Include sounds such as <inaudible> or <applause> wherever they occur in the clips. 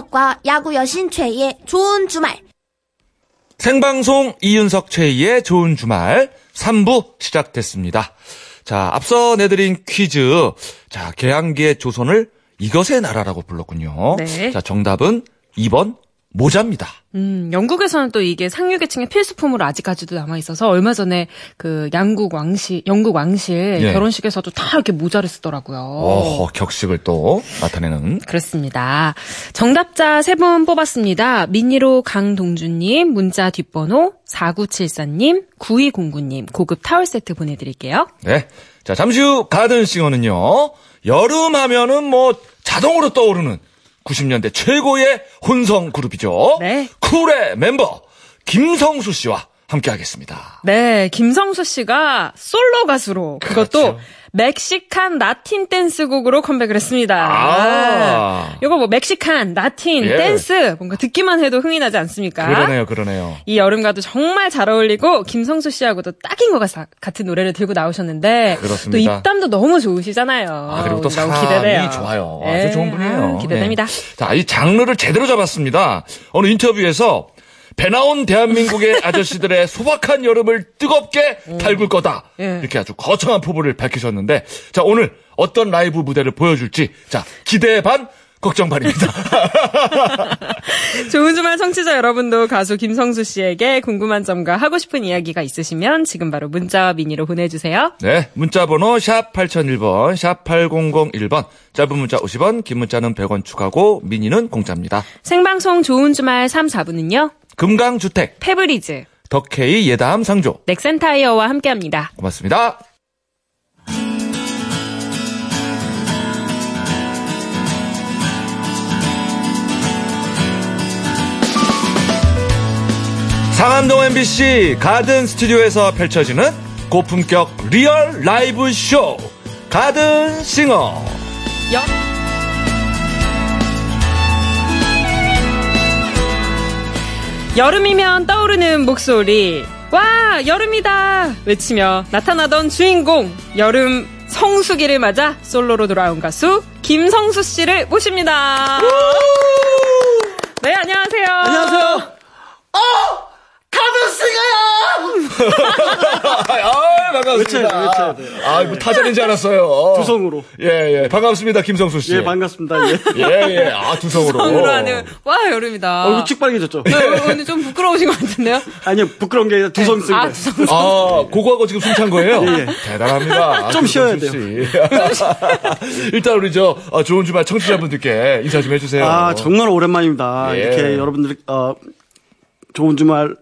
이윤석과 야구 여신 최희의 좋은 주말. 생방송 이윤석 최희의 좋은 주말 3부 시작됐습니다. 자, 앞서 내드린 퀴즈. 자, 개항기의 조선을 이것의 나라라고 불렀군요. 네. 자, 정답은 2번 모자입니다. 음, 영국에서는 또 이게 상류계층의 필수품으로 아직까지도 남아 있어서 얼마 전에 그 양국 왕실, 영국 왕실 예. 결혼식에서도 다 이렇게 모자를 쓰더라고요. 어허, 격식을 또 나타내는. 그렇습니다. 정답자 세 분 뽑았습니다. 미니로 강동준님, 문자 뒷번호 4974님, 9209님, 고급 타월 세트 보내드릴게요. 네. 자, 잠시 후 가든싱어는요. 여름 하면은 뭐 자동으로 떠오르는 90년대 최고의 혼성 그룹이죠. 네. 쿨의 멤버 김성수 씨와 함께 하겠습니다. 네, 김성수 씨가 솔로 가수로 그것도 그렇죠. 멕시칸 라틴 댄스 곡으로 컴백을 했습니다. 아. 이거 뭐 멕시칸 라틴 예. 댄스 뭔가 듣기만 해도 흥이 나지 않습니까? 그러네요, 그러네요. 이 여름과도 정말 잘 어울리고 김성수 씨하고도 딱인 것 같- 같은 노래를 들고 나오셨는데 그렇습니다. 또 입담도 너무 좋으시잖아요. 아, 그리고 또 너무 기대돼요. 좋아요. 예, 아주 좋은 분이에요. 아, 기대됩니다. 네. 자, 이 장르를 제대로 잡았습니다. 어느 인터뷰에서 배 나온 대한민국의 <laughs> 아저씨들의 소박한 여름을 뜨겁게 달굴 거다. 예. 이렇게 아주 거창한 포부를 밝히셨는데, 자, 오늘 어떤 라이브 무대를 보여줄지, 자, 기대 반, 걱정 반입니다. <laughs> 좋은 주말 청취자 여러분도 가수 김성수 씨에게 궁금한 점과 하고 싶은 이야기가 있으시면 지금 바로 문자와 미니로 보내주세요. 네, 문자 번호 샵 8001번, 샵 8001번, 짧은 문자 50원, 긴 문자는 100원 추가고, 미니는 공짜입니다. 생방송 좋은 주말 3, 4부는요. 금강주택, 페브리즈, 덕케이 예담 상조. 넥센타이어와 함께합니다. 고맙습니다. 상암동 MBC 가든 스튜디오에서 펼쳐지는 고품격 real 라이브 쇼 가든 싱어 여... 여름이면 떠오르는 목소리. 와, 여름이다! 외치며 나타나던 주인공, 여름 성수기를 맞아 솔로로 돌아온 가수, 김성수 씨를 모십니다. 네, 안녕하세요. 안녕하세요. 어! <laughs> <laughs> 아, 반갑습니다. 외쳐야 돼, 외쳐야 돼. 아, 뭐 타자인지 알았어요. 두성으로. 예, 예. 반갑습니다, 김성수 씨. 예, 반갑습니다. 예. 예, 예. 아, 두성으로. 성으로 하는, 와, 여름이다. 얼굴 쭉 빨개졌죠? 네, 오늘 좀 부끄러우신 것 같은데요? 아니요, 부끄러운 게 아니라 두성 쓴 아, 거예요. 두성 아, 그거하고 지금 숨 찬 거예요? 예, 예. 대단합니다. <laughs> 좀 쉬어야 씨. <laughs> 일단 우리 저 어, 좋은 주말 청취자분들께 인사 좀 해주세요. 아, 정말 오랜만입니다. 예. 이렇게 여러분들, 어, 좋은 주말,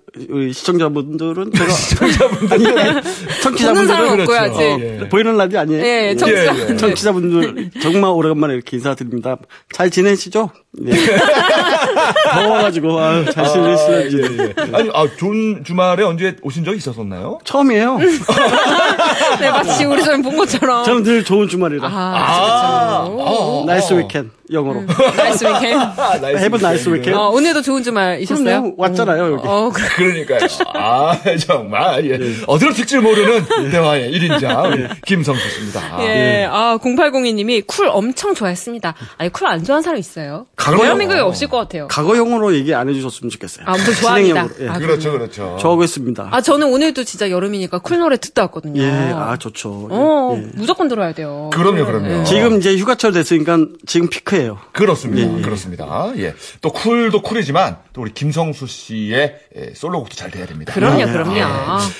시청자분들은 제가. <laughs> 시청자분들. 아니, <laughs> 청취자분들은. 그렇죠. 아직. 예. 보이는 라디오 아니에요? 예, 청취자분들. 예, 예. 청취자분들 정말 오래간만에 이렇게 인사드립니다. 잘 지내시죠? 네. <laughs> 더워가지고 아유, 잘 지내시는지 예, 예. 아니, 아, 좋은 주말에 언제 오신 적 있었었나요? 처음이에요. <laughs> 네, 마치 우리 전에 본 것처럼. 저는 늘 좋은 주말이라. 아, 아, 그렇죠. nice weekend 영어로. nice weekend. Have a nice weekend. 어, 오늘도 좋은 주말이셨어요? 그럼요. 왔잖아요 여기. 어, 그래. <laughs> 그러니까요. 아, 정말, 예. 어디로 튈줄 모르는 대화의 1인자, 우리 김성수 씨입니다. 예, 아, 0802님이 쿨 엄청 좋아했습니다. 아니, 쿨 안 좋아하는 사람 있어요? 가로요? 대한민국에 없을 것 같아요. 과거형으로 얘기 안 해주셨으면 좋겠어요. 아, 아무튼 좋아합니다. 진행형으로, 예. 아, 그렇죠, 그렇죠. 좋아하고 있습니다. 아, 저는 오늘도 진짜 여름이니까 쿨 노래 듣다 왔거든요. 예, 아 좋죠. 어, 예. 무조건 들어야 돼요. 그럼요, 그럼요. 지금 이제 휴가철 됐으니까 지금 피크예요. 그렇습니다. 그렇습니다. 예. 또 쿨도 쿨이지만 또 우리 김성수 씨의 예, 솔로곡도 잘 돼야 됩니다. 그럼요, 예. 그럼요.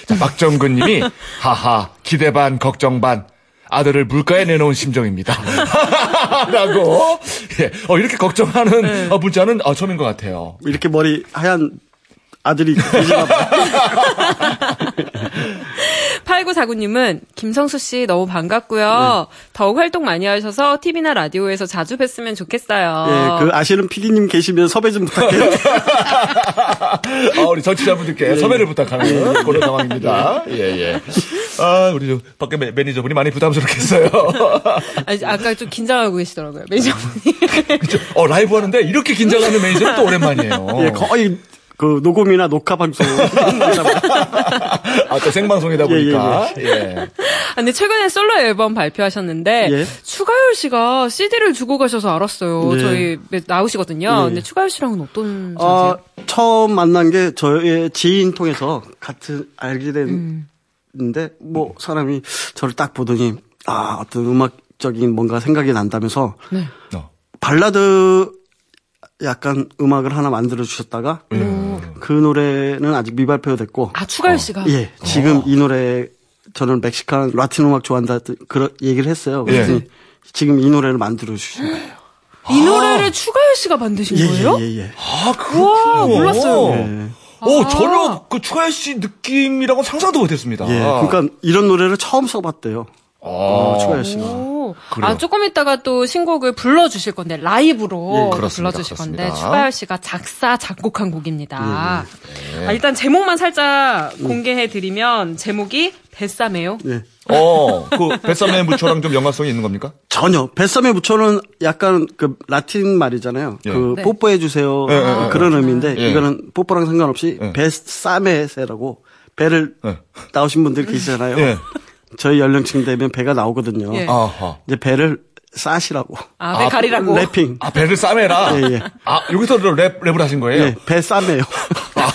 자, 박정근 님이 <laughs> 하하 기대 반 걱정 반 아들을 물가에 내놓은 심정입니다. <laughs> 라고 예. 어, 이렇게 걱정하는 어, 문자는 어, 처음인 것 같아요. 이렇게 머리 하얀 아들이 계시나 봐. 8949님은 <laughs> 김성수 씨 너무 반갑고요. 더욱 활동 많이 하셔서 TV나 라디오에서 자주 뵀으면 좋겠어요. 예, 그 아시는 PD님 계시면 섭외 좀 부탁해요. <laughs> 아, 우리 정치자분들께 섭외를 부탁하는 그런 상황입니다. 예, 예. 아, 우리 저 밖에 매, 매니저분이 많이 부담스럽겠어요. <laughs> 아니, 아까 좀 긴장하고 계시더라고요. 매니저분이. <laughs> 그쵸? 어, 라이브 하는데 이렇게 긴장하는 매니저는 또 오랜만이에요. 예, 거의 그 녹음이나 녹화 방송. <laughs> 아, 또 생방송이다 예, 예, 보니까. 예. 아, 근데 최근에 솔로 앨범 발표하셨는데 예. 추가열 씨가 CD를 주고 가셔서 알았어요. 네. 저희 매- 나오시거든요. 예. 근데 추가열 씨랑은 어떤 어, 사이세요? 처음 만난 게 저의 지인 통해서 같은 알게 음. 됐는데 뭐 사람이 저를 딱 보더니 아 어떤 음악적인 뭔가 생각이 난다면서 네. 어. 발라드 약간 음악을 하나 만들어 주셨다가 그 노래는 아직 미발표가 됐고 아 추가열 씨가 예 지금 이 노래 저는 멕시칸 라틴 음악 좋아한다 그런 얘기를 했어요. 그랬더니 지금 이 노래를 만들어 주신 거예요. 이 노래를 추가열 씨가 만드신 거예요? 예, 예, 예. 아, 그렇군요. 몰랐어요. 예. 오, 아. 전혀 그 추가열 씨 느낌이라고는 상상도 못했습니다. 예, 그러니까 이런 노래를 처음 써봤대요. 어, 추가열 씨가. 오. 그래요. 아, 조금 있다가 또 신곡을 불러 주실 건데, 라이브로 예, 그렇습니다. 불러 주실 건데. 추가열 씨가 작사, 작곡한 곡입니다. 예, 아, 일단 제목만 살짝 공개해 드리면, 제목이 뱃사매요. 예. <laughs> 어, 그 뱃삼의 무초랑 좀 연관성이 있는 겁니까? 전혀. 뱃삼의 부처는 약간 그 라틴 말이잖아요. 예. 그 네. 뽀뽀해 주세요. 예, 예, 예. 그런 의미인데 예. 이거는 뽀뽀랑 상관없이 예. 뱃삼의 새라고 배를 예. 나오신 분들 계시잖아요. 예. 저희 연령층 되면 배가 나오거든요. 예. 아하. 이제 배를 싸시라고. 아, 배 가리라고. wrapping. 아, 배를 싸매라? 예, 예. 아, 여기서 랩, 랩을 하신 거예요? 예, 배 싸매요. 아,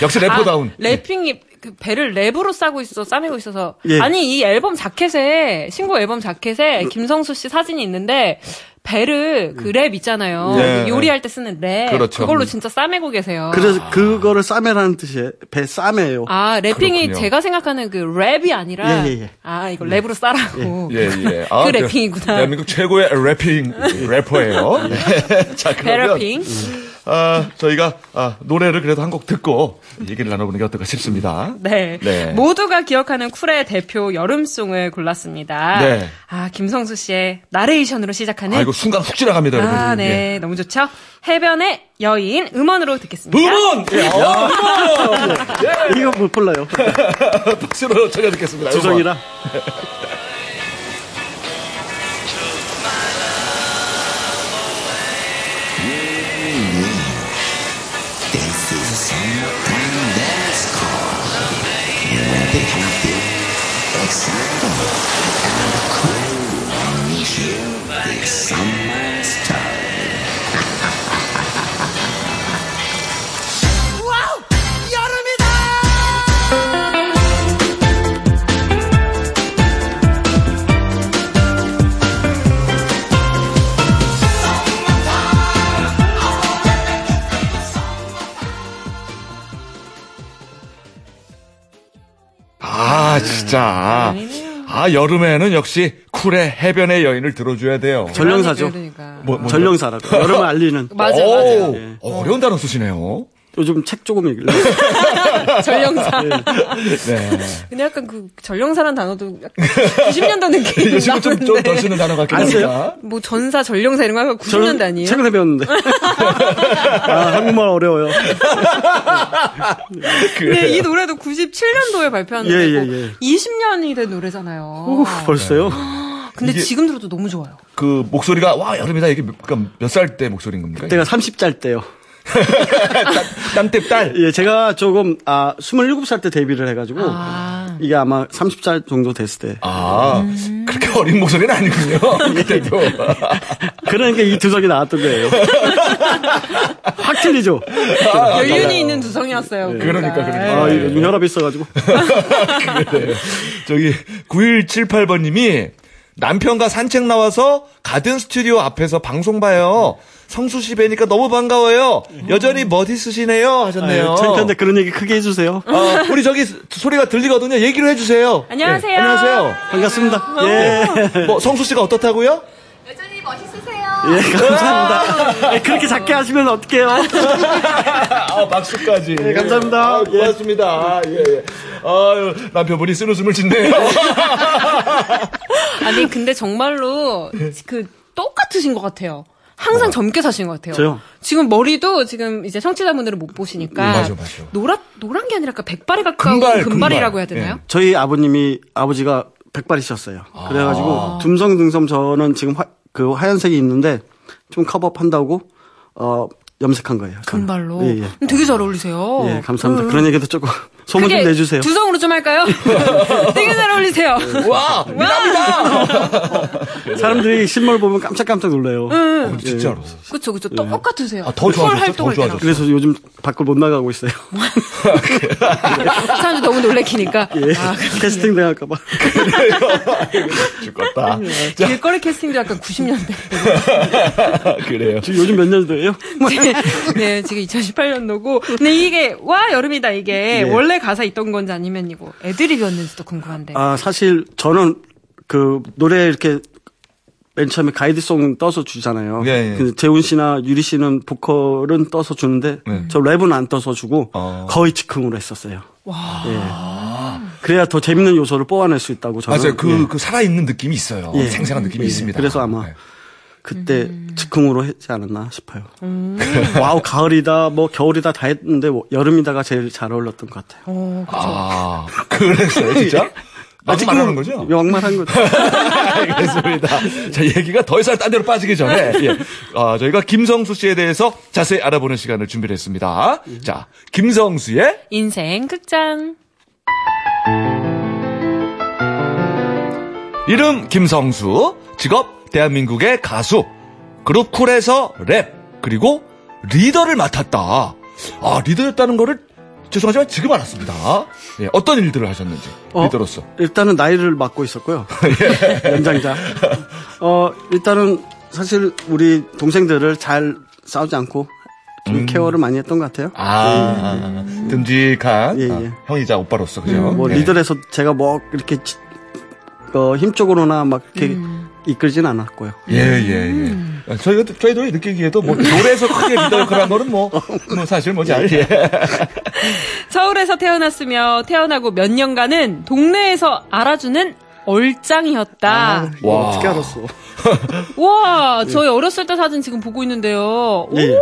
역시 래퍼다운. 아, wrapping이 그 배를 랩으로 싸고 있어 싸매고 있어서 예. 아니 이 앨범 자켓에 신곡 앨범 자켓에 김성수 씨 사진이 있는데 배를 그 랩 있잖아요 예. 그 요리할 때 쓰는 랩 그렇죠. 걸로 진짜 싸매고 계세요. 그래서 그거를 싸매라는 뜻이에요. 배 싸매요. 아 랩핑이 그렇군요. 제가 생각하는 그 랩이 아니라 예, 예, 예. 아 이거 랩으로 싸라고 예, 예. <laughs> 그 래핑이구나. 대한민국 최고의 래핑, 래퍼예요. 네. <laughs> 자, 그러면. 배래핑 아, 저희가 아, 노래를 그래도 한 곡 듣고 얘기를 나눠보는 게 어떨까 싶습니다. 네. 네. 모두가 기억하는 쿨의 대표 여름송을 골랐습니다. 네. 아 김성수 씨의 나레이션으로 시작하는 아, 이거 순간 훅 지나갑니다, 여러분. 아, 네. 너무 좋죠? 해변의 여인 음원으로 듣겠습니다. 음원! 예, 아, 음원! <laughs> 이거 못 불러요. 예, <laughs> 박수로 전해 듣겠습니다. 주성이라. they have been exiled and cool. Here they summer. 진짜. 아, 여름에는 역시 쿨의 해변의 여인을 들어줘야 돼요. 전령사죠. 그러니까. 뭐, 뭐, 전령사라고. 여름을 알리는. 맞아, 오, 맞아. 어, 어려운 단어 쓰시네요. 요즘 책 조금 읽을래. <laughs> 전령사. 네. 근데 약간 그 전령사란 단어도 약간 90년대 느낌이 <laughs> 요즘은 좀, 좀 나는데. 더 쓰는 단어 같긴? 합니다. 뭐 전사, 전령사 이런 거 하면 90년대 아니에요? 최근에 배웠는데. <laughs> 아, 한국말 어려워요. 근데 이 노래도 97년도에 발표한 예, 노래고 예, 예. 20년이 된 노래잖아요. 우, 벌써요? <gasps> 근데 이게- 지금 들어도 너무 좋아요. 그 목소리가 와 여름이다 이게 몇살 때 목소리인 겁니까? 때가 30짤 때요. 땀때 딸. 예, 제가 조금, 아, 27살 때 데뷔를 해가지고, 아. 이게 아마 30살 정도 됐을 때. 아 음. 그렇게 어린 목소리는 아니군요. <laughs> 그때도. 그러니까 이 두석이 나왔던 거예요. <laughs> 확 틀리죠? 연륜이 있는 두성이었어요. 아, 그러니까, 그러니까. 아, 예. 요즘 혈압이 있어가지고. <laughs> 그래. 저기 9178번님이 남편과 산책 나와서 가든 스튜디오 앞에서 방송 봐요. 성수 씨 뵈니까 너무 반가워요. 여전히 멋있으시네요 하셨네요. 창피한데 그런 얘기 크게 해주세요. 어, 우리 저기 소리가 들리거든요. 얘기를 해주세요. 안녕하세요. 예, 안녕하세요. 반갑습니다. 예. 뭐 성수 씨가 어떻다고요? 여전히 멋있으세요. 예, 감사합니다. 예, 그렇게 작게 하시면 어떡해요? <laughs> 아, 박수까지. 네, 감사합니다. 아, 고맙습니다. 예, 예. 아유, 남편분이 쓴 웃음을 짓네요. <laughs> 아니 근데 정말로 그 똑같으신 것 같아요. 항상 젊게 사신 것 같아요. 저요? 지금 머리도 지금 이제 청취자분들은 못 보시니까 음, 맞아, 맞아. 노란 노란 게 아니라 그 백발에 가까운 금발, 금발, 이라고 금발. 해야 되나요? 저희 아버님이, 아버지가 백발이셨어요. 그래가지고, 듬성듬성 저는 지금 화, 그 하얀색이 있는데, 좀 커버업 한다고, 어, 염색한 거예요. 저는. 금발로. 예, 예. 되게 잘 어울리세요. 예, 감사합니다. 음. 그런 얘기도 조금 소문 좀 내주세요. 두성으로 좀 할까요? <laughs> 되게 잘 어울리세요. 와, 미남이다! 사람들이 실물 보면 깜짝깜짝 놀래요. 어, 진짜로. 그쵸, 그쵸. 똑같으세요. 아, 더 좋아졌어? 더 좋아졌어? 그래서 요즘 밖을 못 나가고 있어요. 사람들 너무 놀래키니까. <laughs> 예. 아, 캐스팅 당할까봐. 죽었다. 길거리 캐스팅도 약간 90년대. <laughs> 그래요. 지금 요즘 몇 년도예요? 네, 지금 2018년도고. 근데 이게, 와, 여름이다, 이게. 네. 원래 가사 있던 건지 아니면 이거 애드립이었는지도 궁금한데. 아, 사실 저는 그 노래 이렇게 맨 처음에 가이드송 떠서 주잖아요. 예, 예. 그 재훈 씨나 유리 씨는 보컬은 떠서 주는데 네. 저 랩은 안 떠서 주고 어. 거의 즉흥으로 했었어요. 예. 그래야 더 재밌는 요소를 뽑아낼 수 있다고 저는. 맞아요. 그, 예. 그 살아있는 느낌이 있어요. 예. 생생한 느낌이 예. 있습니다. 그래서 아마 네. 그때 음. 즉흥으로 했지 않았나 싶어요. <laughs> 와우 가을이다 뭐 겨울이다 다 했는데 뭐 여름이다가 제일 잘 어울렸던 것 같아요. 어, 그쵸. 아, <laughs> 그랬어요, 진짜? 아직 말하는 거죠? 영말한 거죠. <laughs> 알겠습니다. 자, 얘기가 더 이상 딴 데로 빠지기 전에, 예. 아, 저희가 김성수 씨에 대해서 자세히 알아보는 시간을 준비를 했습니다. 자, 김성수의 인생 극장. 이름 김성수, 직업 대한민국의 가수, 그룹 쿨에서 랩, 그리고 리더를 맡았다. 아, 리더였다는 거를 죄송하지만 지금 알았습니다. 예, 어떤 일들을 하셨는지, 어? 리더로서. 일단은 나이를 맡고 있었고요. <laughs> 예. 연장자. 어, 일단은 사실 우리 동생들을 잘 싸우지 않고 좀 케어를 많이 했던 것 같아요. 아, 듬직한 예, 아, 예. 형이자 오빠로서, 그죠? 뭐 예. 리더에서 제가 뭐 이렇게 지- 어, 힘적으로나 막 이렇게 이끌진 않았고요. 예, 예, 예. 저희도, 저희도 느끼기에도 뭐, 노래에서 크게 리더 역할을 한 거는 뭐, <laughs> 뭐 사실 뭐 잘, 예. <laughs> 서울에서 태어났으며 태어나고 몇 년간은 동네에서 알아주는 얼짱이었다. 아, 와. 어떻게 알았어? 와, <laughs> 저희 어렸을 때 사진 지금 보고 있는데요. 예, 예.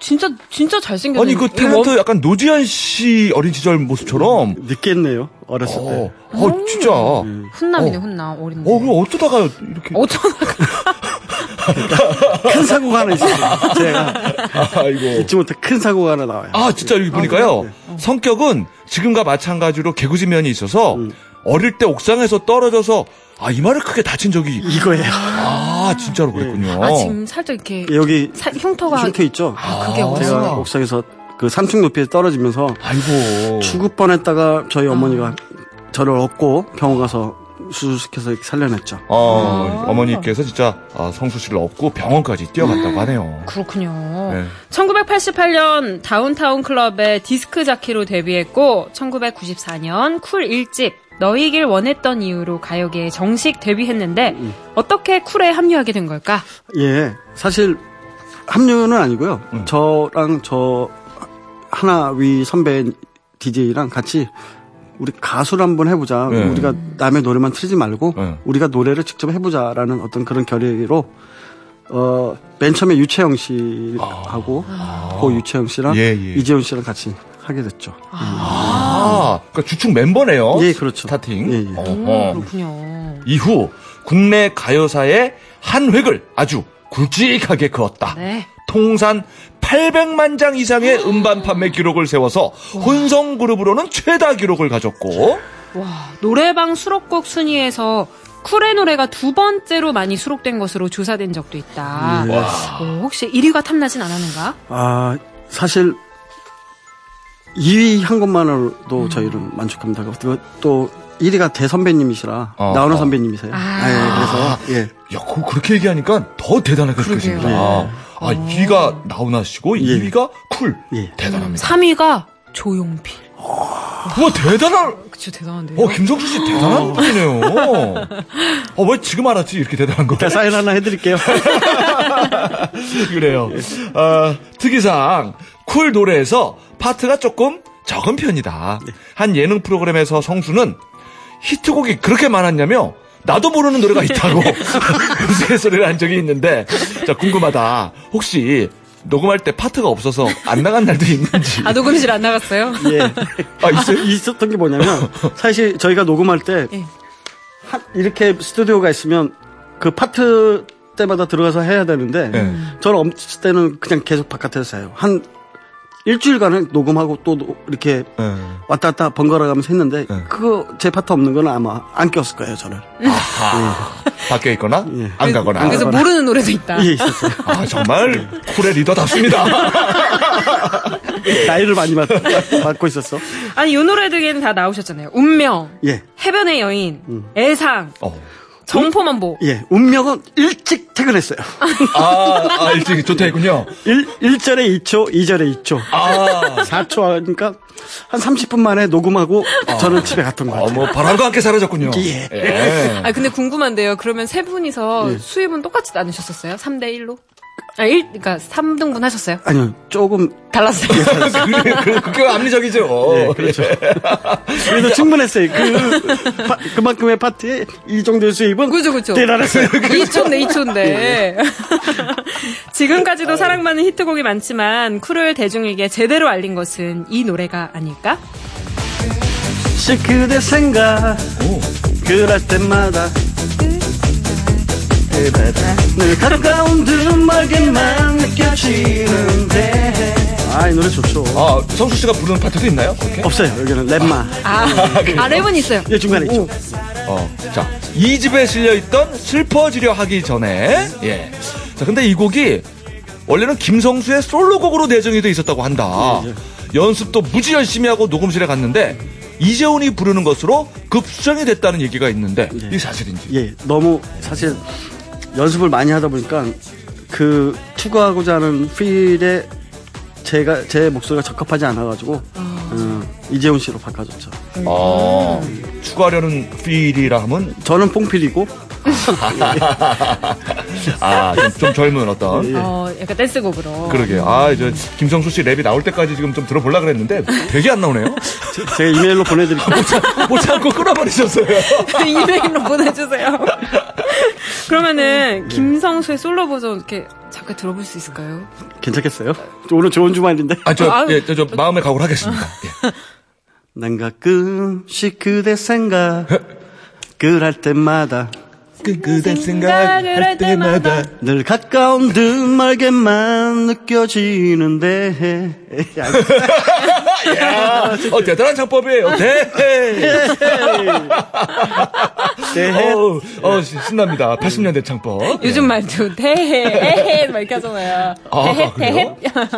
오, 진짜 진짜 잘생겼네. 아니, 그 탤런트 약간 노지현 씨 어린 시절 모습처럼, 늦게 했네요. 어렸을 어, 때. 어, 진짜. 어, 훈남이네, 어. 훈남 어린데. 그럼 어쩌다가 이렇게. 어쩌다가 <laughs> 큰 사고가 하나 있어요. 제가 아이고. 잊지 못해 큰 사고가 하나 나와요. 아, 진짜 여기 보니까요. 성격은 지금과 마찬가지로 개구진 면이 있어서, 어릴 때 옥상에서 떨어져서, 아, 이마를 크게 다친 적이, 이거예요. 아, 진짜로 그랬군요. 아 지금 살짝 이렇게 여기 사- 흉터가 흉터 있죠? 아, 그게 아. 제가 옥상에서 그 3층 높이에 떨어지면서 아이고. 죽을 뻔했다가 저희 어머니가 저를 업고 병원 가서 수술시켜서 이렇게 살려냈죠. 어, 어머니께서 진짜 아, 성수 씨를 업고 병원까지 뛰어갔다고 하네요. 그렇군요. 네. 1988년 다운타운 클럽의 디스크 자키로 데뷔했고 1994년 쿨 1집 너이길 원했던 이유로 가요계에 정식 데뷔했는데 어떻게 쿨에 합류하게 된 걸까? 예, 사실 합류는 아니고요. 음. 저랑 저 하나 위 선배 DJ랑 같이 우리 가수를 한번 해보자. 네. 우리가 남의 노래만 틀지 말고 네. 우리가 노래를 직접 해보자라는 어떤 그런 결의로 어, 맨 처음에 유채영 씨하고 고 유채영 씨랑 아. 예, 예. 이재훈 씨랑 같이 하게 됐죠. 아, 그러니까 주축 멤버네요. 예, 그렇죠. 스타팅. 예, 예. 어허. 그렇군요. 이후 국내 가요사의 한 획을 아주 굵직하게 그었다. 네. 통산 800만 장 이상의 음반 판매 기록을 세워서 혼성 그룹으로는 최다 기록을 가졌고 와, 노래방 수록곡 순위에서 쿨의 노래가 두 번째로 많이 수록된 것으로 조사된 적도 있다. 예. 어, 혹시 1위가 탐나진 않았는가? 아, 사실 2위 한 것만으로도 음. 저희는 만족합니다. 그리고 또 1위가 대선배님이시라 어, 나오는 어. 선배님이세요. 아. 예, 그래서 예. 야, 그, 그렇게 얘기하니까 더 대단하게 느껴집니다. 그러게요. 아, 2위가 나훈아 씨고 예. 2위가 쿨. 예. 대단합니다. 3위가 조용필. 와, 대단한, 그쵸, 대단한데요? 어, 김성수 씨 대단한 분이네요. 어, 왜 지금 알았지? 이렇게 대단한 거. 제가 사인 하나 해드릴게요. <laughs> 그래요. 어, 특이상 쿨 노래에서 파트가 조금 적은 편이다. 한 예능 프로그램에서 성수는 히트곡이 그렇게 많았냐며 나도 모르는 노래가 있다고 <laughs> 우스갯소리를 한 적이 있는데 자 궁금하다. 혹시 녹음할 때 파트가 없어서 안 나간 날도 있는지. 아, 녹음실 안 나갔어요? 예. 아, 있어요? 있었던 게 뭐냐면 사실 저희가 녹음할 때 예. 하- 이렇게 스튜디오가 있으면 그 파트 때마다 들어가서 해야 되는데 네. 저는 없을 때는 그냥 계속 바깥에서 해요. 한 일주일간은 녹음하고 또 노- 이렇게 네. 왔다 갔다 번갈아 가면서 했는데 네. 그거 제 파트 없는 거는 아마 안 꼈을 거예요 저를. 밖에 있거나 예. 안 가거나. 그래서 모르는 노래도 있다. 예 있었어요. <laughs> 아 정말 쿨의 리더답습니다. <laughs> 나이를 많이 받, 받고 있었어. 아니, 요 노래 들에는 다 나오셨잖아요. 운명, 예. 해변의 여인, 애상, 어. 정포만보. 예, 운명은 일찍 퇴근했어요. 아, 아 일찍 조퇴했군요. 1, 1절에 2초, 2절에 2초. 아, 4초 하니까 한 30분 만에 녹음하고 저는 집에 갔던 것 어, 같아요. 뭐 바람과 함께 사라졌군요. 예. 예. 아, 근데 궁금한데요. 그러면 세 분이서 수입은 똑같이 나누셨었어요? 3대 1로? 아, 1, 그러니까 3등분 하셨어요? 아니요, 조금 달랐어요. <laughs> 그래, 그, 그, 합리적이죠. 예, 그렇죠. 그래도 충분했어요. 그 파- 그만큼의 파트에 이 정도의 수입은 그죠, 그죠. 대단했어요. 2초인데, 2초인데. 지금까지도 사랑받는 히트곡이 많지만 쿨을 대중에게 제대로 알린 것은 이 노래가 아닐까? 시 그대 생각 그럴 때마다 늘 가까운 듯 멀게만 느껴지는데 아이 노래 좋죠 아, 성수 씨가 부르는 파트도 있나요? 그렇게? 없어요 여기는 랩마 아, 아 랩은 있어요. 예 중간에 있죠 어, 자, 이 집에 실려있던 슬퍼지려 하기 전에, 예. 자, 근데 이 곡이 원래는 김성수의 솔로곡으로 내정이 돼 있었다고 한다. 연습도 무지 열심히 하고 녹음실에 갔는데, 이재훈이 부르는 것으로 급수정이 됐다는 얘기가 있는데, 이게 사실인지. 예 너무 사실 연습을 많이 하다 보니까 그 추구하고자 하는 필에 제가 제 목소리가 적합하지 않아가지고 어, 이재훈 씨로 바꿔줬죠. 어, 추가하려는 필이라 하면, 저는 뽕필이고 아, 좀, 좀 젊은 어떤. 어, 약간 댄스곡으로. 그러게. 아, 저, 김성수 씨 랩이 나올 때까지 지금 좀 들어보려고 그랬는데, 되게 안 나오네요. 제 가 이메일로 보내드릴게요 못 참고 끊어버리셨어요. 이메일로 보내주세요. 그러면은 김성수의 솔로 버전 이렇게 잠깐 들어볼 수 있을까요? 괜찮겠어요? 오늘 좋은 주말인데 아, 저, 아유. 예, 저, 저 마음의 각오를 하겠습니다. 예. 난 가끔씩 그대 생각 그럴 때마다 그, 그대 생각을 할 때마다 늘 가까운 듯 멀게만 느껴지는데 야, 어, 대단한 창법이에요. 대 네. 어, 어, 시- 신납니다. 80년대 창법. <laughs> 요즘 말도 대해, 막 이렇게 하잖아요. 아, 대해? 대해.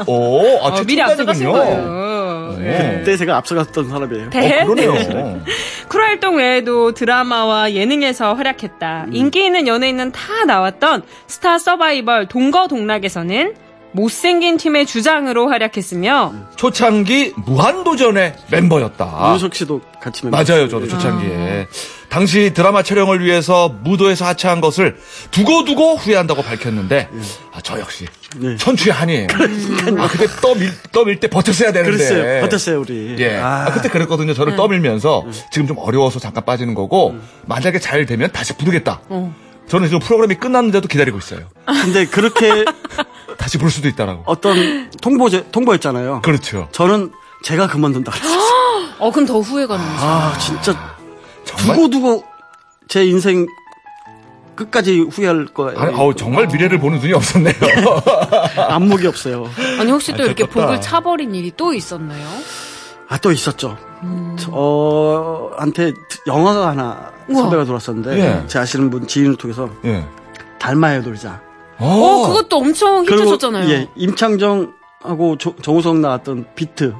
오, 아, 어, 미리 앞서가신 최첨단이군요. 거예요. 네. 그때 제가 앞서갔던 사람이에요. 대해. 어, 그러네요. 쿨 활동 외에도 드라마와 예능에서 활약했다. 음. 인기 있는 연예인은 다 나왔던 스타 서바이벌 동거동락에서는 못생긴 팀의 주장으로 활약했으며 초창기 무한도전의 멤버였다. 윤석 씨도 같이 멤버. 맞아요, 저도 초창기에. 당시 드라마 촬영을 위해서 무도에서 하차한 것을 두고두고 후회한다고 밝혔는데, 아, 저 역시 네. 천추의 한이에요. 아, 그때 떠밀, 떠밀 때 버텼어야 되는데. 그랬어요. 버텼어요 우리. 예. 아, 그때 그랬거든요. 저를 떠밀면서 지금 좀 어려워서 잠깐 빠지는 거고, 만약에 잘 되면 다시 부르겠다. 저는 지금 프로그램이 끝났는데도 기다리고 있어요. 근데 그렇게 <laughs> 다시 부를 수도 있다라고. 어떤 통보제 통보했잖아요. 그렇죠. 저는 제가 그만둔다 그랬어요. 어 그럼 더 후회가 나죠. 아 진짜 정말? 두고 두고 제 인생 끝까지 후회할 거예요. 아니, 어우, 정말 미래를 보는 눈이 없었네요. <laughs> 안목이 없어요. 아니 혹시 또 이렇게 안타깝다. 복을 차버린 일이 또 있었나요? 아 또 있었죠. 저한테 영화가 하나 우와. 섭외가 들어왔었는데 예. 제 아시는 분 지인을 통해서 예. 달마야 놀자. 어 그것도 엄청 히트셨잖아요. 예, 임창정하고 조- 정우성 나왔던 비트.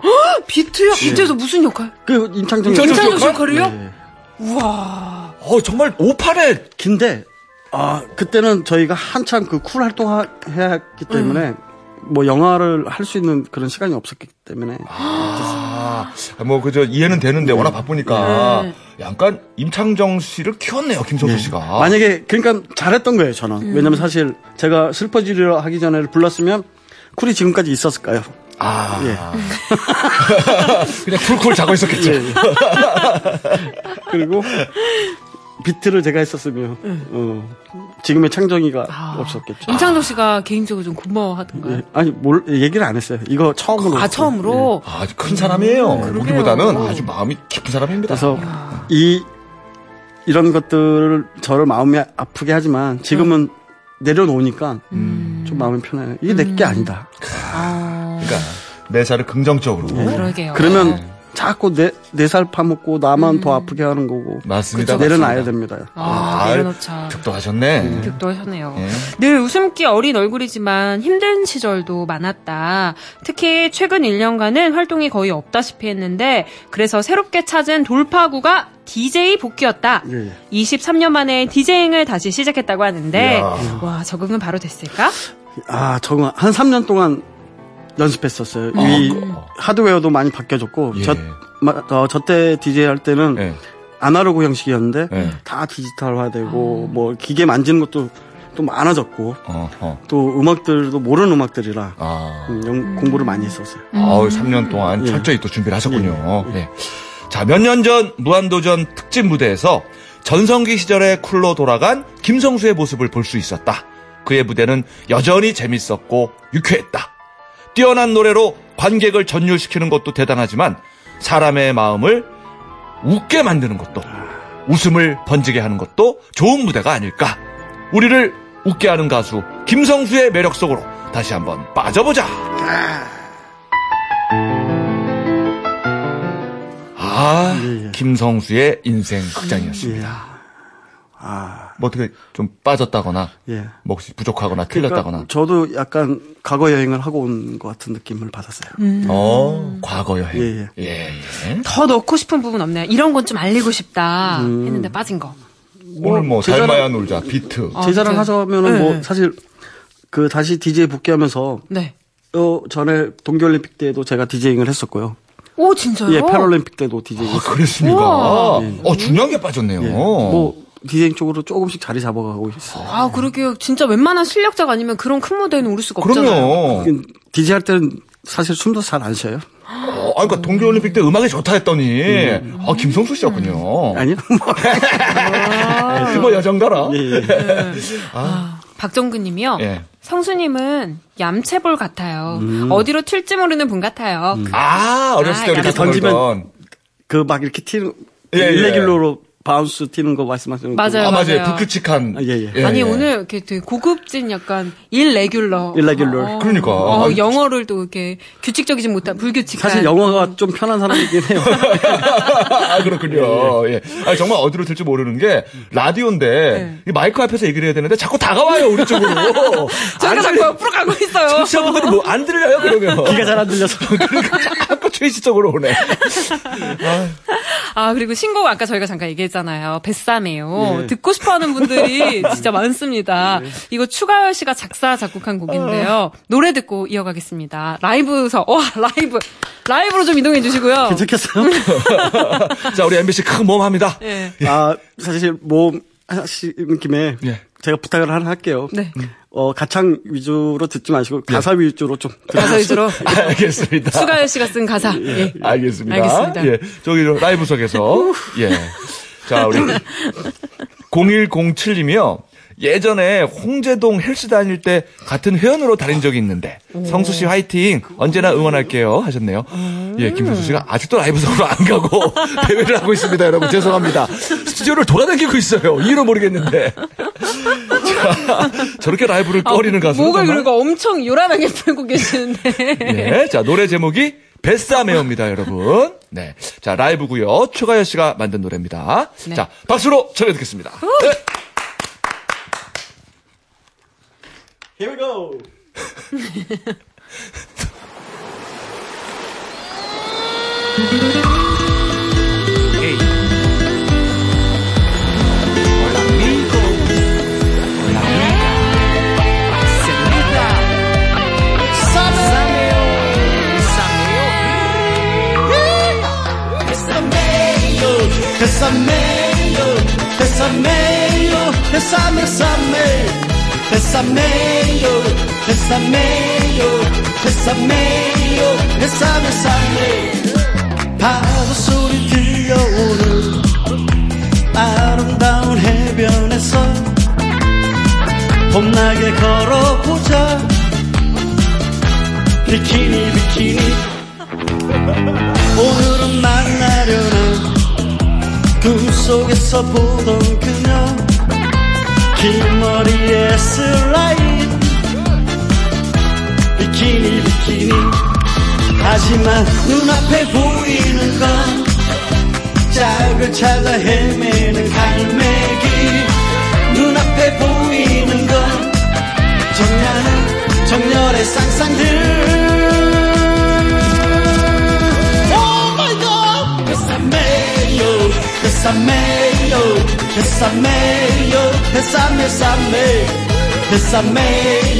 비트요? 비트에서 무슨 역할? 그 임창정 임창정 역할? 역할이요? 네. 우와. 어, 정말 오판에 근데 아 그때는 저희가 한참 그 쿨 활동해야 했기 때문에 뭐 영화를 할 수 있는 그런 시간이 없었기 때문에 아, 뭐, 그저, 이해는 되는데, 워낙 바쁘니까, 네. 약간, 임창정 씨를 키웠네요, 김성수 씨가. 만약에 그러니까 잘했던 거예요 저는 왜냐면 사실 제가 슬퍼지려 하기 전에 불렀으면 쿨이 지금까지 있었을까요? 아. 예. <laughs> <laughs> 그냥 쿨쿨 자고 있었겠죠. 예. <laughs> 그리고 비트를 제가 했었으면 어, 지금의 창정이가 없었겠죠. 임창정 씨가 개인적으로 좀 고마워하던가요? 예. 아니 뭘 얘기를 안 했어요. 이거 처음으로. 아 처음으로. 아, 아주 큰 사람이에요. 그러게요. 우리보다는 아주 마음이 깊은 사람입니다. 그래서 이 이런 것들을 저를 마음이 아프게 하지만 지금은 내려놓으니까 음. 좀 마음이 편해요. 이게 내게 아니다. 아, 그러니까 매사를 긍정적으로. 그러게요. 그러면 자꾸 내 내살 파먹고 나만 더 아프게 하는 거고. 맞습니다. 내려놔야 맞습니다. 됩니다. 아, 내려놓자. 득도하셨네. 득도하셨네요. 예. 늘 웃음기 어린 얼굴이지만 힘든 시절도 많았다. 특히 최근 1년간은 활동이 거의 없다시피 했는데 그래서 새롭게 찾은 돌파구가 DJ 복귀였다. 예, 예. 23년 만에 디제잉을 다시 시작했다고 하는데 이야. 와 적응은 바로 됐을까? 아, 적응 한 3년 동안 연습했었어요. 이 하드웨어도 많이 바뀌어졌고 예. 저, 마- 어, 저때 DJ 할 때는 예. 아날로그 형식이었는데 예. 다 디지털화되고 뭐 기계 만지는 것도 또 많아졌고 어, 어. 또 음악들도 모르는 음악들이라 아. 음, 영- 공부를 많이 했었어요. 아우, 3년 동안 예. 철저히 또 준비를 하셨군요. 예. 자, 몇 년 전 무한도전 특집 무대에서 전성기 시절의 쿨로 돌아간 김성수의 모습을 볼 수 있었다. 그의 무대는 여전히 재밌었고 유쾌했다. 뛰어난 노래로 관객을 전율시키는 것도 대단하지만 사람의 마음을 웃게 만드는 것도 웃음을 번지게 하는 것도 좋은 무대가 아닐까. 우리를 웃게 하는 가수 김성수의 매력 속으로 다시 한번 빠져보자. 아, 예, 예. 김성수의 인생 극장이었습니다. 예. 아, 뭐 어떻게 좀 빠졌다거나, 예. 뭐 혹시 부족하거나 틀렸다거나. 그러니까 저도 약간 과거 여행을 하고 온 것 같은 느낌을 받았어요. 어, 과거 여행. 예, 예, 예. 더 넣고 싶은 부분 없나요? 이런 건 좀 알리고 싶다 했는데 빠진 거. 오늘 뭐 제자랑- 달마야 놀자, 비트. 아, 제 자랑? 하자면은 네, 뭐 네. 사실 그 다시 DJ 복귀하면서 네. 어 전에 동계올림픽 때도 제가 DJing을 했었고요. 오 진짜요? 예, 패럴림픽 때도 디제잉. 아, 그랬습니까? 우와. 어, 중요한 게 빠졌네요. 예. 뭐 디제잉 쪽으로 조금씩 자리 잡아가고 있어요. 아 그러게요. 진짜 웬만한 실력자가 아니면 그런 큰 무대에는 오를 수가 없잖아요. 그럼요. 디제이 할 때는 사실 숨도 잘 안 쉬어요. 어, 아, 그러니까 동계올림픽 때 음악이 좋다 했더니, 아, 김성수 씨였군요. 아니요. <laughs> 예, 뭐 여정가라. 예, 예. 박정근님이요. 예. 성수님은 얌체볼 같아요. 어디로 튈지 모르는 분 같아요. 아, 어렸을 아, 때 같이 던지면. 던지면 그 막 이렇게 튀는 예, 예. irregular로 bounce 튀는 거 말씀하시는 거. 맞아요. 아, 맞아요. 맞아요. 불규칙한. 아, 예, 예. 아니 오늘 이렇게 되게 고급진 약간 일레귤러. 일레귤러. 그러니까. 어, 아니, 영어를 또 이렇게 규칙적이지 못한 불규칙한. 사실 영어가 좀 편한 사람이긴 해요. <laughs> 아, 그렇군요. 예. 아니, 정말 어디로 들지 모르는 게, 라디오인데, 이 마이크 앞에서 얘기를 해야 되는데, 자꾸 다가와요, 우리 쪽으로. <laughs> 저희가 안 자꾸 옆으로 가고 있어요. 청취자분들이 뭐, 안 들려요, 그러면. <laughs> 귀가 잘 안 들려서. 그러니까 자꾸 최씨 쪽으로 오네. 아 그리고 신곡 아까 저희가 잠깐 얘기했 잖아요. 뱃삼이에요. 예. 듣고 싶어 하는 분들이 <laughs> 진짜 많습니다. 이거 추가열 씨가 작사 작곡한 곡인데요. 노래 듣고 이어가겠습니다. 라이브서 와 라이브 라이브로 좀 이동해 주시고요. 괜찮겠어요? <laughs> 자, 우리 MBC 큰 모험 합니다. 예. 아, 사실 뭐 하시는 김에 예. 제가 부탁을 하나 할게요. 네. 어, 가창 위주로 듣지 마시고 가사 위주로 좀 가사 위주로 <laughs> 알겠습니다. 추가열 씨가 쓴 가사. 예. 알겠습니다. 알겠습니다. 예. 저기 저 라이브 속에서 예. 자, 우리 0107님이요. 예전에 홍제동 헬스 다닐 때 같은 회원으로 다닌 적이 있는데 성수 씨 화이팅 언제나 응원할게요 하셨네요. 예, 김성수 씨가 아직도 라이브 속으로 안 가고 <laughs> 대회를 하고 있습니다, 여러분 죄송합니다. 스튜디오를 돌아다니고 있어요. 이유를 모르겠는데 <laughs> 자, 저렇게 라이브를 꺼리는 가수 목을 그리고 엄청 요란하게 <laughs> 풀고 계시는데. 네, 자 노래 제목이 뱃사메어입니다, 여러분. 네, 자 라이브고요. 추가열 씨가 만든 노래입니다. 네. 자 박수로 전해 듣겠습니다. 네. Here we go. <laughs> besameyo, besame, besame. Besameyo, besameyo, besameyo, besame, besame. 파도 소리 들려오는 아름다운 해변에서 봄나게 걸어보자. 비키니, 비키니. 오늘은 만나려는 꿈 속에서 보던 그녀 긴 머리에 슬라인 비키니 비키니. 하지만 눈앞에 보이는 건 짝을 찾아 헤매는 갈매기. 눈앞에 보이는 건 정렬은 정렬의 상상들. 黑撒没有，黑撒没有，黑撒没啥没。黑撒没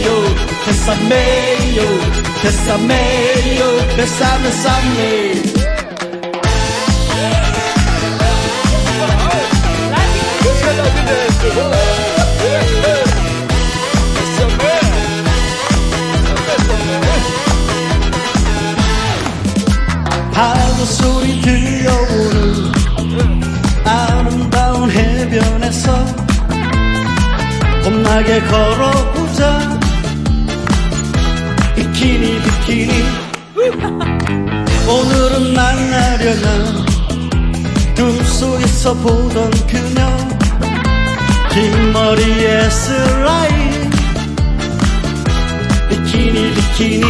有，黑撒没有，黑撒没有，黑撒没啥没。 해변에서 봄나게 걸어보자. 비키니 비키니. 오늘은 만나려나. 꿈속에서 보던 그녀. 긴 머리에 슬라임. 비키니 비키니.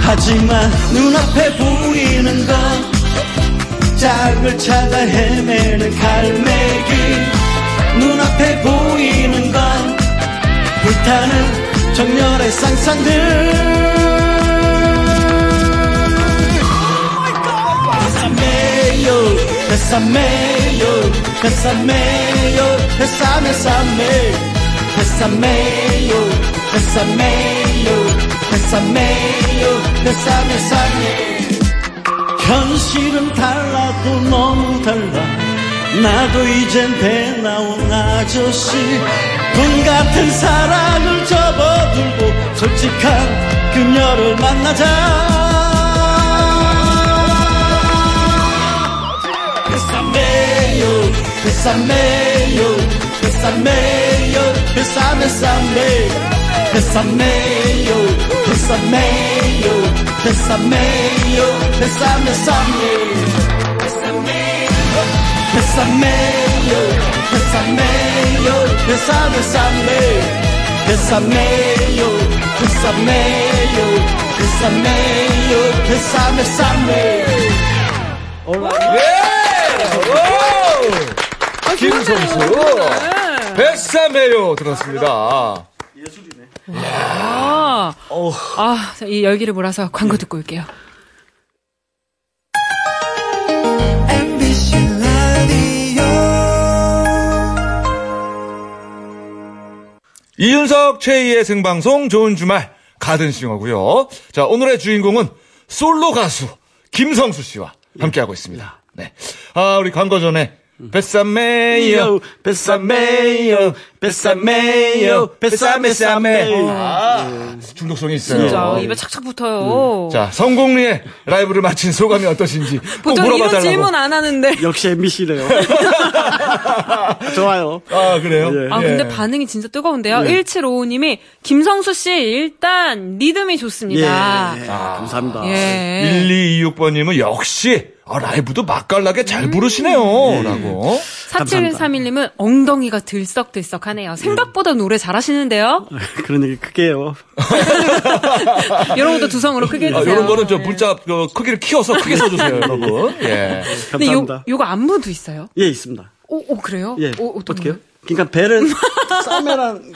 하지만 눈앞에 보이는 건 짝을 찾아 헤매는 갈매기 눈앞에 보이는 건 불타는 정열의 상상들. 베사메요 베사메요 베사메 사메 베사메요 베사메요 베사메요 베사메 사메 현실은 달라도 너무 달라 나도 이젠 배 나온 아저씨. 돈 같은 사랑을 접어들고 솔직한 그녀를 만나자. 베사메요 베사메요 베사메요 베 베사메요 베사메요 베사메 사메 베사메요 베사메요 베사메요 베사메 사메 김성수. 베사메요 들었습니다. 아, 아, 자, 이 열기를 몰아서 광고 듣고 올게요. 이윤석 최희의 생방송 좋은 주말 가든싱어고요. 자 오늘의 주인공은 솔로 가수 김성수 씨와 함께하고 있습니다. 네, 아 우리 광고 전에 베사메요, 베사메요, 베사메요, 베사메사메. 아, 중독성이 있어요. 진짜 입에 착착 붙어요. 자 성공리에 라이브를 마친 소감이 어떠신지 꼭 보통 이런 물어봐달라고. 질문 안 하는데. <laughs> 역시 MBC래요 <laughs> 좋아요 아 그래요? 예. 아, 근데 반응이 진짜 뜨거운데요. 1755님이 김성수 씨 일단 리듬이 좋습니다. 예, 감사합니다 예. 1226번님은 역시 아, 라이브도 맛깔나게 잘 부르시네요. 라고. 4731님은 엉덩이가 들썩들썩하네요. 생각보다 노래 잘하시는데요. <laughs> 그런 얘기 크게 해요 <laughs> 이런 것도 두성으로 크게 아, 해주세요. 이런 거는 저 예. 문자 그 크기를 키워서 크게 써주세요, <laughs> 여러분. 예. 근데 요, 감사합니다 요거 안무도 있어요? 예 있습니다 오, 오 그래요? 예 오, 어떻게요? 그러니까 배를 쌈매랑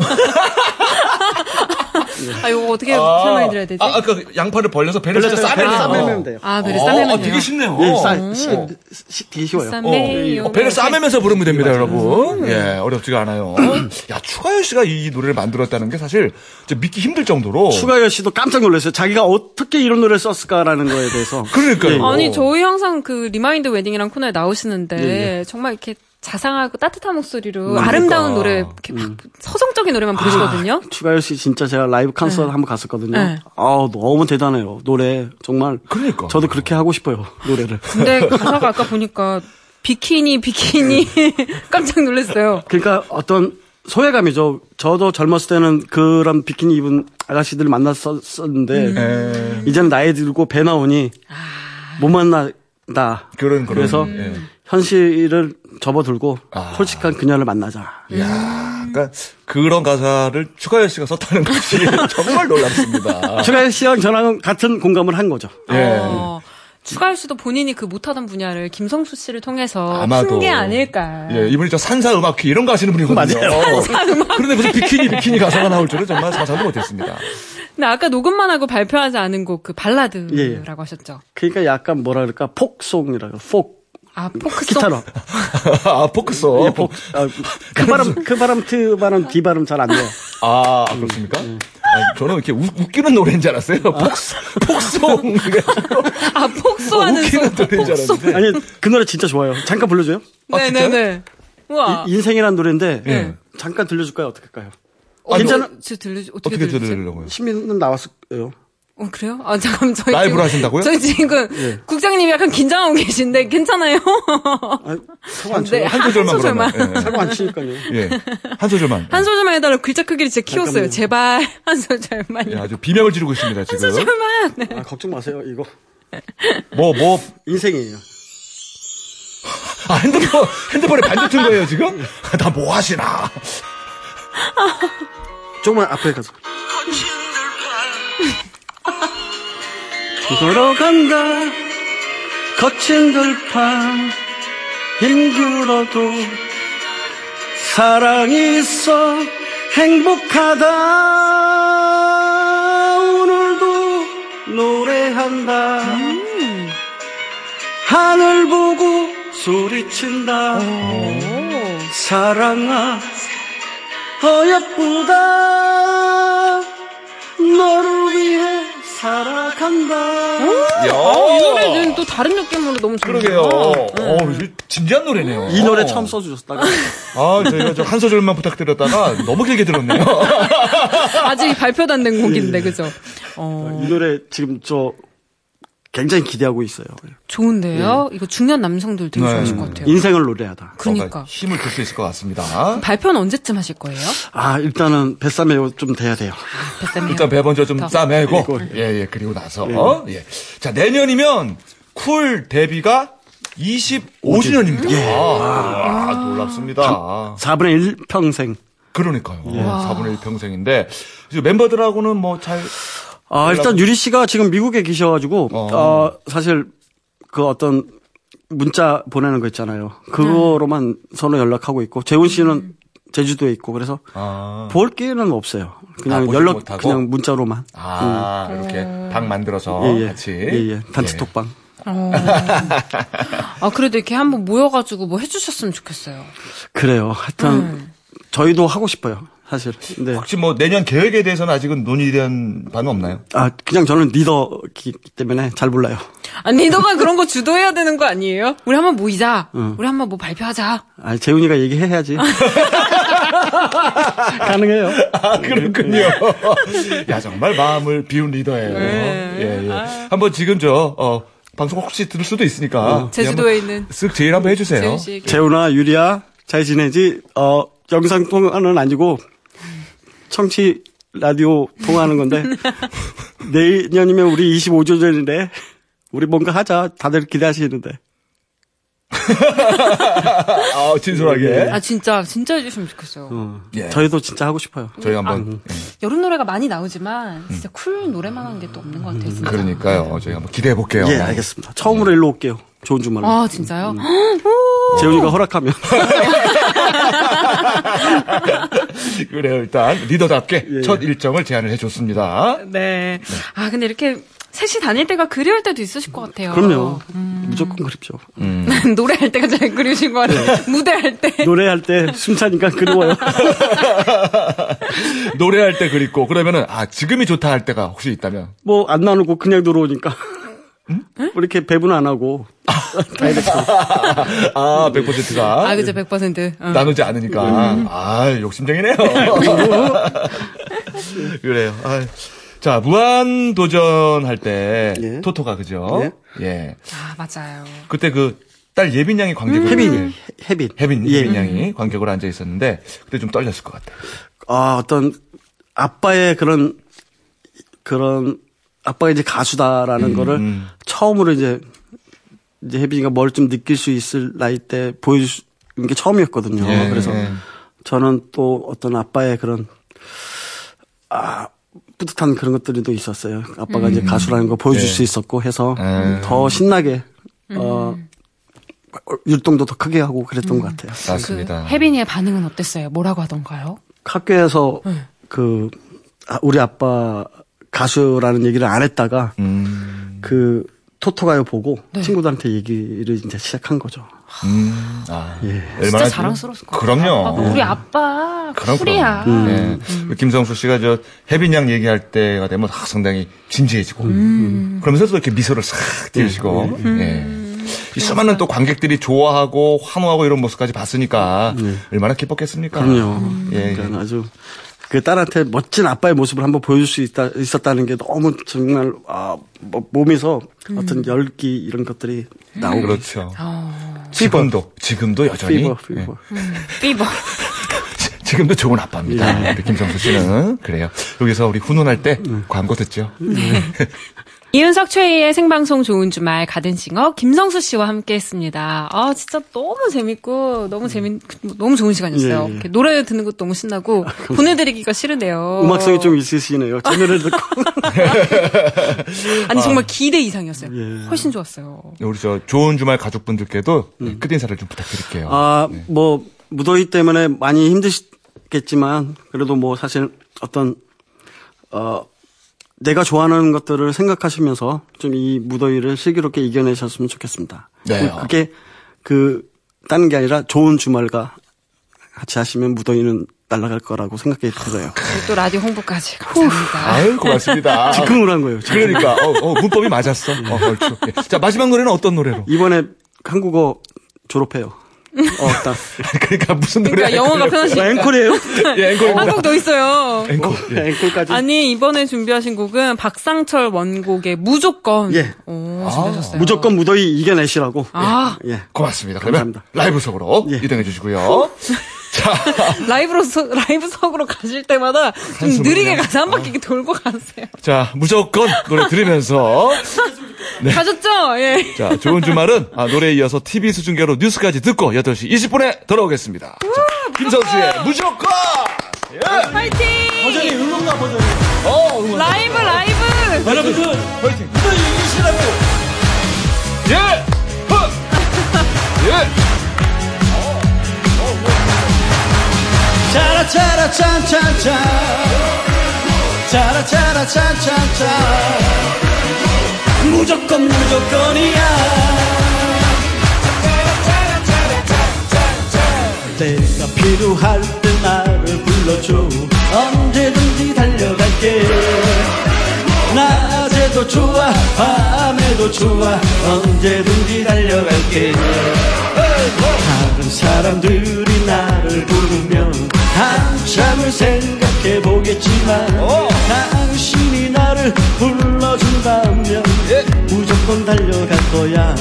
아, 요거 어떻게 설명해 드려야 되지? 아, 아, 그 양파를 벌려서 배를 진짜 싸매면. 싸매면 돼요 아, 배를 어, 싸매면 아, 돼요. 되게 쉽네요. 예, 싸, 시, 시, 되게 쉬워요 싸매요. 어, 배를 싸매면서 부르면 됩니다, 여러분. 예, 어렵지가 않아요. 야, 추가열 씨가 이, 이 노래를 만들었다는 게 사실 믿기 힘들 정도로. 추가열 씨도 깜짝 놀랐어요. 자기가 어떻게 이런 노래를 썼을까라는 거에 대해서. <laughs> 그러니까요. 아니, 저희 항상 그 remind wedding이랑 코너에 나오시는데 예, 정말 이렇게 자상하고 따뜻한 목소리로 그러니까. 아름다운 노래 이렇게 막 서정적인 노래만 부르시거든요. 추가열 씨 진짜 제가 라이브 콘서트 한번 갔었거든요. 네. 아 너무 대단해요. 노래 정말. 그러니까. 저도 그렇게 하고 싶어요. 노래를. 근데 <laughs> 가사가 아까 보니까 비키니 비키니 <laughs> 깜짝 놀랐어요. 그러니까 어떤 소외감이죠. 저도 젊었을 때는 그런 비키니 입은 아가씨들을 만났었는데 예. 이제는 나이 들고 배 나오니 못 만나 다. 그런, 그런. 그래서 예. 현실을 접어들고 아. 솔직한 그녀를 만나자. 이야, 그러니까 그런 가사를 추가열 씨가 썼다는 것이 <laughs> 정말 놀랍습니다. 추가열 씨랑 저랑 같은 공감을 한 거죠. 예. 어, 추가열 씨도 본인이 그 못하던 분야를 김성수 씨를 통해서 아마도. 푼게 아닐까. 예, 이분이 저 산사 음악회 이런 거 하시는 분이거든요. 그런데 무슨 비키니 비키니 가사가 나올 줄은 정말 상상도 못했습니다. 근데 아까 녹음만 하고 발표하지 않은 곡 그 발라드라고 예. 하셨죠. 그러니까 약간 뭐라 그럴까 폭송이라고 폭 아, 포크송. 기타로. <laughs> 아, 포크소. 예, 폭. 아, 그 발음 그 발음 트 발음 뒤 발음 잘안 돼요. 아, 그렇습니까? 아, 저는 이렇게 웃, 웃기는 노래인 줄 알았어요. 폭소, 폭송. <laughs> 아, 폭소하는 웃기는 소. 노래인 줄. 알았는데. 아니 그 노래 진짜 좋아요. 잠깐 불러줘요. 아, 진짜요? 네네네. 우와. 이- 인생이라는 노래인데 예. 잠깐 들려줄까요? 어떻게 할까요? 어, 괜찮아? 저 들려주, 어떻게, 어떻게? 들으려고요? 신민은 나왔어요. 어, 그래요? 아, 잠깐만, 저희. 라이브로 지금- 하신다고요? 저희 지금, 예. 국장님이 약간 긴장하고 계신데, 괜찮아요? 아, 사고 안 네, 쳐요. 한 소절만 소절만. 그러면. 예. 사고 안 치니까요. 예. 한 소절만. 한 소절만 해달라고 글자 크기를 진짜 키웠어요. 잠깐만요. 제발, <laughs> 한 소절만요. 예, 아주 비명을 지르고 있습니다, 지금. 소절만. 네. 아, 걱정 마세요. 이거 뭐, 뭐, 인생이에요. 아, 핸드폰, 핸드폰에 반지 튼 거예요, 지금? 나 뭐 하시나. 조금만 앞에 가서. 걸어간다. 거친 들판 힘들어도 사랑이 있어 행복하다. 오늘도 노래한다. 하늘 보고 소리친다. 사랑아 더 예쁘다 너를 위해 살아간다 야, 어, 이 노래는 또 다른 느낌으로 너무 좋네요. 그러게요. 어, 진지한 노래네요. 이 노래 처음 써주셨다가 아, 저희가 저한 소절만 부탁드렸다가 너무 길게 들었네요. <laughs> 아직 발표도 안 된 곡인데, 그죠? 어, 이 노래 지금 저 굉장히 기대하고 있어요 좋은데요? 이거 중년 남성들 되게 네. 좋아하실 것 같아요. 인생을 노래하다 그러니까. 힘을 줄 수 있을 것 같습니다. 발표는 언제쯤 하실 거예요? 아 일단은 뱃삼에 좀 돼야 돼요 뱃쌤이요. 일단 배 먼저 좀 더. 싸매고. 예, 예, 그리고 나서, 어? 예. 자, 내년이면 쿨 데뷔가 25주년입니다. 아, 놀랍습니다. 4분의 1 평생 그러니까요. 4분의 1 평생인데, 이제 멤버들하고는 뭐 잘, 아, 일단 유리 씨가 지금 미국에 계셔가지고, 어. 어, 사실 그 어떤 문자 보내는 거 있잖아요. 그거로만 서로 연락하고 있고, 재훈 씨는 제주도에 있고, 그래서 아, 볼 기회는 없어요. 아, 그냥 보지 연락, 못하고? 그냥 문자로만. 아, 이렇게 방 만들어서 예, 예. 같이. 예, 예. 단체톡방. 어. 아, 그래도 이렇게 한번 모여가지고 뭐 해주셨으면 좋겠어요. 그래요. 하여튼, 저희도 하고 싶어요. 사실. 근데, 혹시 뭐 내년 계획에 대해서는 아직은 논의된 바는 없나요? 아, 그냥 저는 리더기 때문에 잘 몰라요. 아니, 너가 그런 거 주도해야 되는 거 아니에요? 우리 한번 모이자. 우리 한번 뭐 발표하자. 아, 재훈이가 얘기해야지. <laughs> 가능해요. 아, 그렇군요. 야, 정말 마음을 비운 리더예요. 네. 예, 예. 한번 지금 저, 어, 방송 혹시 들을 수도 있으니까. 제주도에 한번 있는 쓱 제일 한번 해주세요. 재훈아, 유리야, 잘 지내지? 어, 영상 통화는 아니고, 청취 라디오 통화하는 건데, <laughs> 내년이면 우리 25조 전인데, 우리 뭔가 하자. 다들 기대하시는데. <laughs> 아, 진솔하게. 아, 진짜, 진짜 해주시면 좋겠어요. 어, 예. 저희도 진짜 하고 싶어요. 저희 한번. 예. 여름 노래가 많이 나오지만, 진짜 쿨 노래만 하는 게또 없는 것 같아요, 진짜. 그러니까요. 저희 한번 기대해 볼게요. 예, 알겠습니다. 처음으로 일로 올게요. 좋은 주말. 아, 진짜요? 재훈이가 허락하면. <laughs> 그래요. 일단 리더답게 예. 첫 일정을 제안을 해줬습니다. 네. 아, 근데 이렇게 셋이 다닐 때가 그리울 때도 있으실 것 같아요. 그럼요. 무조건 그립죠. <laughs> 노래할 때가 제일 그리우신 것 같아요. 무대할 때. 노래할 때 숨차니까 그리워요. <laughs> 노래할 때 그립고 그러면은 아 지금이 좋다 할 때가 혹시 있다면 뭐 안 나누고 그냥 들어오니까. 뭐 이렇게 배분 안 하고. 다이렉트. <laughs> 아 100%가 아, 그죠, 100%. 어. 나누지 않으니까 아 욕심쟁이네요. <laughs> 그래요. 아, 자 무한 도전 할때 예. 토토가 그죠? 예. 네. 아, 맞아요. 그때 그 딸 예빈 양이 관객으로 혜빈, 혜빈. 혜빈 예. 예빈 양이 관객으로 앉아 있었는데 그때 좀 떨렸을 것 같아요. 아, 어떤 아빠의 그런 그런 아빠가 이제 가수다라는 거를 음. 처음으로 이제 이제 혜빈이가 뭘 좀 느낄 수 있을 나이 때 보여줄 수- 게 처음이었거든요. 예, 그래서 예. 저는 또 어떤 아빠의 그런 아 뿌듯한 그런 것들이 또 있었어요. 아빠가 이제 가수라는 거 보여줄 네. 수 있었고 해서 음. 더 신나게 어 율동도 더 크게 하고 그랬던 것 같아요. 그 맞습니다. 혜빈이의 반응은 어땠어요? 뭐라고 하던가요? 학교에서 그 아, 우리 아빠 가수라는 얘기를 안 했다가 음, 그 토토가요 보고 네. 친구들한테 얘기를 이제 시작한 거죠. 음, 아, 진짜 얼마나 자랑스러웠을 것 그럼요. 같아요. 아, 우리 아빠 그럼, 쿨이야. 그럼. 예. 김성수 씨가 저 혜빈 양 얘기할 때가 되면 아, 상당히 진지해지고 그러면서 또 이렇게 미소를 싹 띄우시고 예. 이 수많은 또 관객들이 좋아하고 환호하고 이런 모습까지 봤으니까 얼마나 기뻤겠습니까? 그럼요. 예. 그러니까 아주 그 딸한테 멋진 아빠의 모습을 한번 보여줄 수 있다, 있었다는 게 너무 정말 아, 뭐, 몸에서 어떤 열기 이런 것들이 나오고 그렇죠. 지금도 지금도 여전히 피버 예. 피버. <laughs> fever. 지금도 좋은 아빠입니다. 예. 우리 김성수 씨는 그래요. 여기서 우리 훈훈할 때 광고 듣죠. <laughs> 이윤석 최희의 생방송 좋은 주말 가든싱어 김성수 씨와 함께했습니다. 아 진짜 너무 재밌고 너무 재밌 너무 좋은 시간이었어요. 예, 예. 노래 듣는 것도 너무 신나고 보내드리기가 싫은데요. 음악성이 좀 있으시네요. 제 노래를 듣고. <laughs> 아니 정말 기대 이상이었어요. 예. 훨씬 좋았어요. 우리 저 좋은 주말 가족분들께도 끝 인사를 좀 부탁드릴게요. 아, 뭐, 무더위 때문에 많이 힘드시겠지만, 그래도 뭐 사실 어떤, 어, 내가 좋아하는 것들을 생각하시면서 좀 이 무더위를 슬기롭게 이겨내셨으면 좋겠습니다. 네. 그게 그, 다른 게 아니라 좋은 주말과 같이 하시면 무더위는 날아갈 거라고 생각이 들어요. 그리고 또 라디오 홍보까지 감사합니다. 아유 고맙습니다. <laughs> 즉흥으로 한 거예요. 즉흥. 그러니까 어, 어, 문법이 맞았어. 어. 예. 자 마지막 노래는 어떤 노래로? 이번에 한국어 졸업해요. 어, 딱. <laughs> 그러니까 무슨 노래? 그러니까 영어가 편하시니까. 앵콜이에요? <laughs> 예, 앵콜입니다. 한국도 있어요. 앵콜. 예. 앵콜까지. 아니 이번에 준비하신 곡은 박상철 원곡의 무조건. 예. 오, 준비하셨어요. 무조건 무더위 이겨내시라고. 아. 예. 예. 고맙습니다. 그러면 감사합니다. 라이브석으로 예. 이동해 주시고요. <laughs> 자, 라이브로 라이브석으로 가실 때마다 좀 느리게 그냥. 가서 한 바퀴 이렇게 돌고 가세요. 자 무조건 노래 들으면서 <laughs> 가셨죠? 예. 자 좋은 주말은 아, 노래에 이어서 TV 수중계로 뉴스까지 듣고 8시 20분에 돌아오겠습니다. 자, 김성수의 무조건. 예. 파이팅! 버전이 응원가 버전이. 어, 응원. 라이브 라이브! 여러분들, 파이팅. 무더위 이기시라고. 예. 헛. 예. 짜라 짠짠짠. 짜라 짠짠짠. 무조건 무조건이야. 내가 필요할 때 나를 불러줘. 언제든지 달려갈게. 낮에도 좋아, 밤에도 좋아. 언제든지 달려갈게. 다른 사람들이 나를 부르면 한참을 생각해 보겠지만 당신이 나를 불러준다면 무조건 달려갈 거야.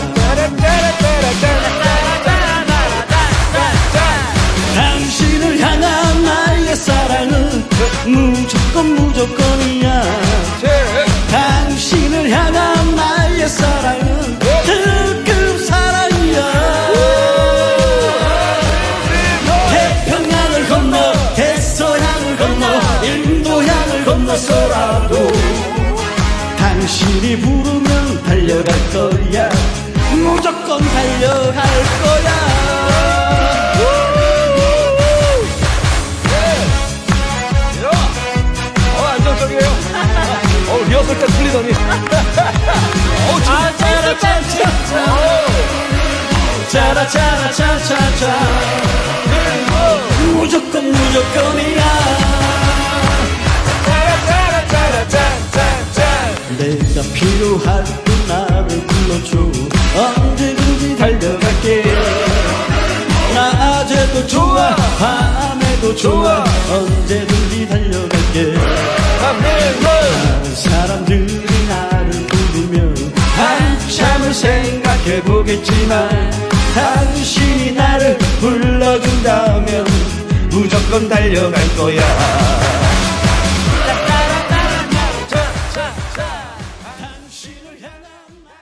당신을 향한 나의 사랑은 무조건 무조건이야. 당신을 향한 나의 사랑은 짜짜짜 무조건 무조건이야. 내가 필요할 때 나를 불러줘. 언제든지 달려갈게. 낮에도 좋아 밤에도 좋아. 언제든지 달려갈게. 사람들이 나를 부르면 한참을 생 각해 보겠지만 당신이 나를 불러준다면 무조건 달려갈 거야